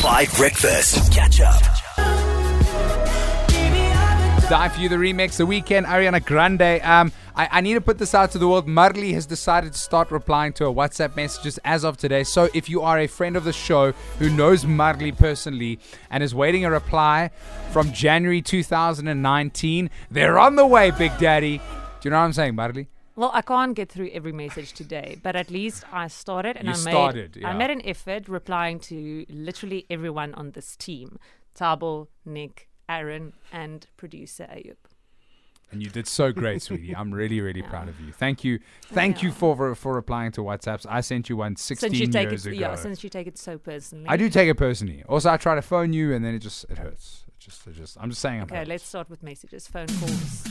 5 Breakfast. Catch up. Die for you, the remix, the weekend, Ariana Grande. Um, I, I need to put this out to the world. Marley has decided to start replying to her WhatsApp messages as of today. So if you are a friend of the show who knows Marley personally and is waiting a reply from January 2019, they're on the way, Big Daddy. Do you know what I'm saying, Marley? Well, I can't get through every message today, but at least I started and You I made started, I made an effort replying to literally everyone on this team. Thabo, Nick, Aaron, and producer Ayub. And you did so great, sweetie. I'm really, really proud of you. Thank you. Thank you for, for replying to WhatsApps. I sent you one 16 Since you take years it, ago. yeah, since you take it so personally. I do take it personally. Also, I try to phone you, and then it just it hurts. It just, it just. I'm just saying. I'm Okay, let's start with messages, phone calls.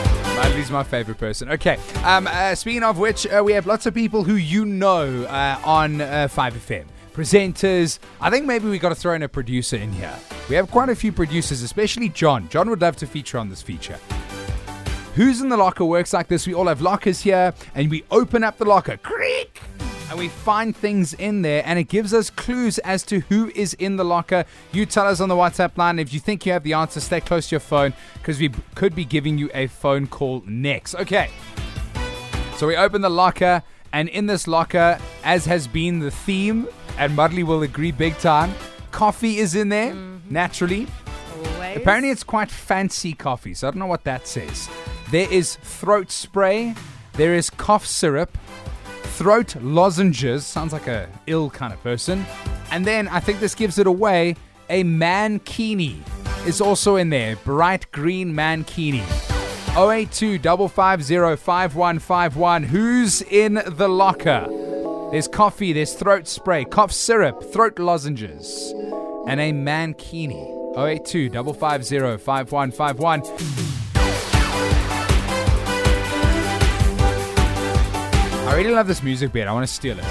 Marley's my favorite person. Okay. Um. Uh, speaking of which, uh, we have lots of people who you know uh, on uh, Five FM. Presenters. I think maybe we got to throw in a producer in here. We have quite a few producers, especially John. John would love to feature on this feature. Who's in the locker works like this. We all have lockers here, and we open up the locker, creak, and we find things in there, and it gives us clues as to who is in the locker. You tell us on the WhatsApp line. If you think you have the answer, stay close to your phone because we could be giving you a phone call next. Okay. So we open the locker, and in this locker, as has been the theme, and Mudley will agree big time, coffee is in there, mm-hmm. naturally. Always. Apparently, it's quite fancy coffee, so I don't know what that says. There is throat spray, there is cough syrup, throat lozenges, sounds like a ill kind of person, and then I think this gives it away. A mankini is also in there, bright green mankini. 082 550 Who's in the locker? There's coffee, there's throat spray, cough syrup, throat lozenges, and a mankini. 082 550 5151. Really love this music bed. I want to steal it. In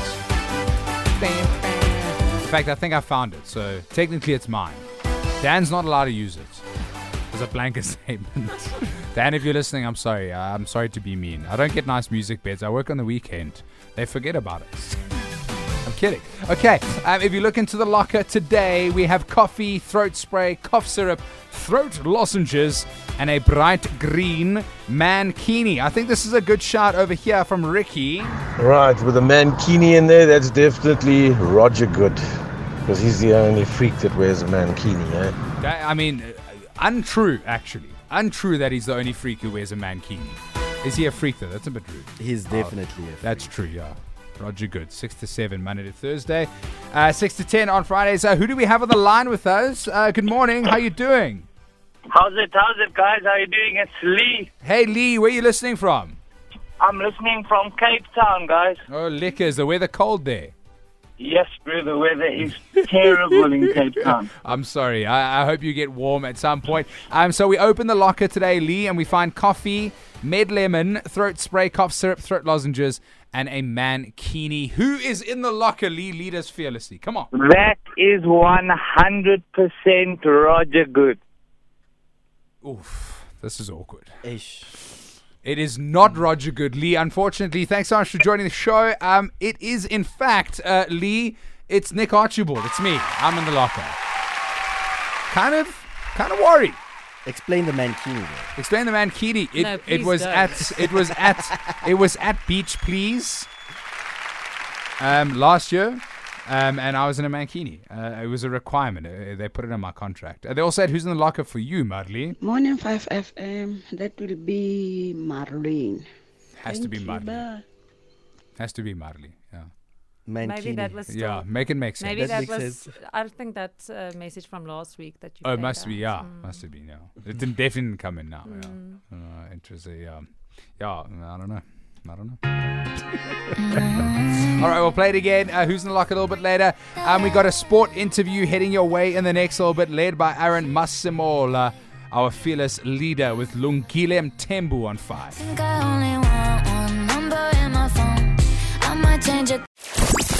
fact, I think I found it, so technically it's mine. Dan's not allowed to use it as a blanket statement. Dan, if you're listening, I'm sorry. I'm sorry to be mean. I don't get nice music beds. I work on the weekend. They forget about it. I'm kidding. Okay, um, if you look into the locker today, we have coffee, throat spray, cough syrup, throat lozenges, and a bright green mankini. I think this is a good shot over here from Ricky. Right, with a mankini in there, that's definitely Roger Good. Because he's the only freak that wears a mankini, eh? I mean, uh, untrue, actually. Untrue that he's the only freak who wears a mankini. Is he a freak, though? That's a bit rude. He's definitely a That's true, yeah. Roger Good, 6 to 7, Monday to Thursday. Uh, 6 to 10 on Fridays. Uh, who do we have on the line with us? Uh, good morning. How you doing? How's it? How's it, guys? How are you doing? It's Lee. Hey, Lee, where are you listening from? I'm listening from Cape Town, guys. Oh, liquors. The weather cold there. Yes, bro, the weather is terrible in Cape Town. I'm sorry. I, I hope you get warm at some point. Um, so we open the locker today, Lee, and we find coffee, Med-Lemon, throat spray, cough syrup, throat lozenges, and a mankini. Who is in the locker, Lee? Lead us fearlessly. Come on. That is 100% Roger Good. Oof. This is awkward. ish. It is not Roger Good, Lee. Unfortunately, thanks so much for joining the show. Um, it is in fact uh, Lee. It's Nick Archibald. It's me. I'm in the locker. Kind of, kind of worried. Explain the mankini though. Explain the mankini. It, No, it was don't. at it was at it was at Beach Please um, last year, um, and I was in a mankini. Uh, it was a requirement. Uh, they put it in my contract. Uh, they also said, "Who's in the locker for you, Marley?" Morning 5 FM, that will be Marlene. Has to be Thank you, Marley. Has to be Marley. Yeah. Mankini. Maybe that was still, Yeah, make it make sense. maybe That that, was. sense. I think that's a message from last week that you. Oh, it played must be, yeah. Mm. Must have been, yeah. It didn't definitely didn't come in now, yeah. Uh, interesting, yeah. Yeah, I don't know. I don't know. All right, we'll play it again. Uh, who's in the lock a little bit later? Um, we got a sport interview heading your way in the next little bit, led by Aaron Massimola, our fearless leader, with Lungile Tembu on five.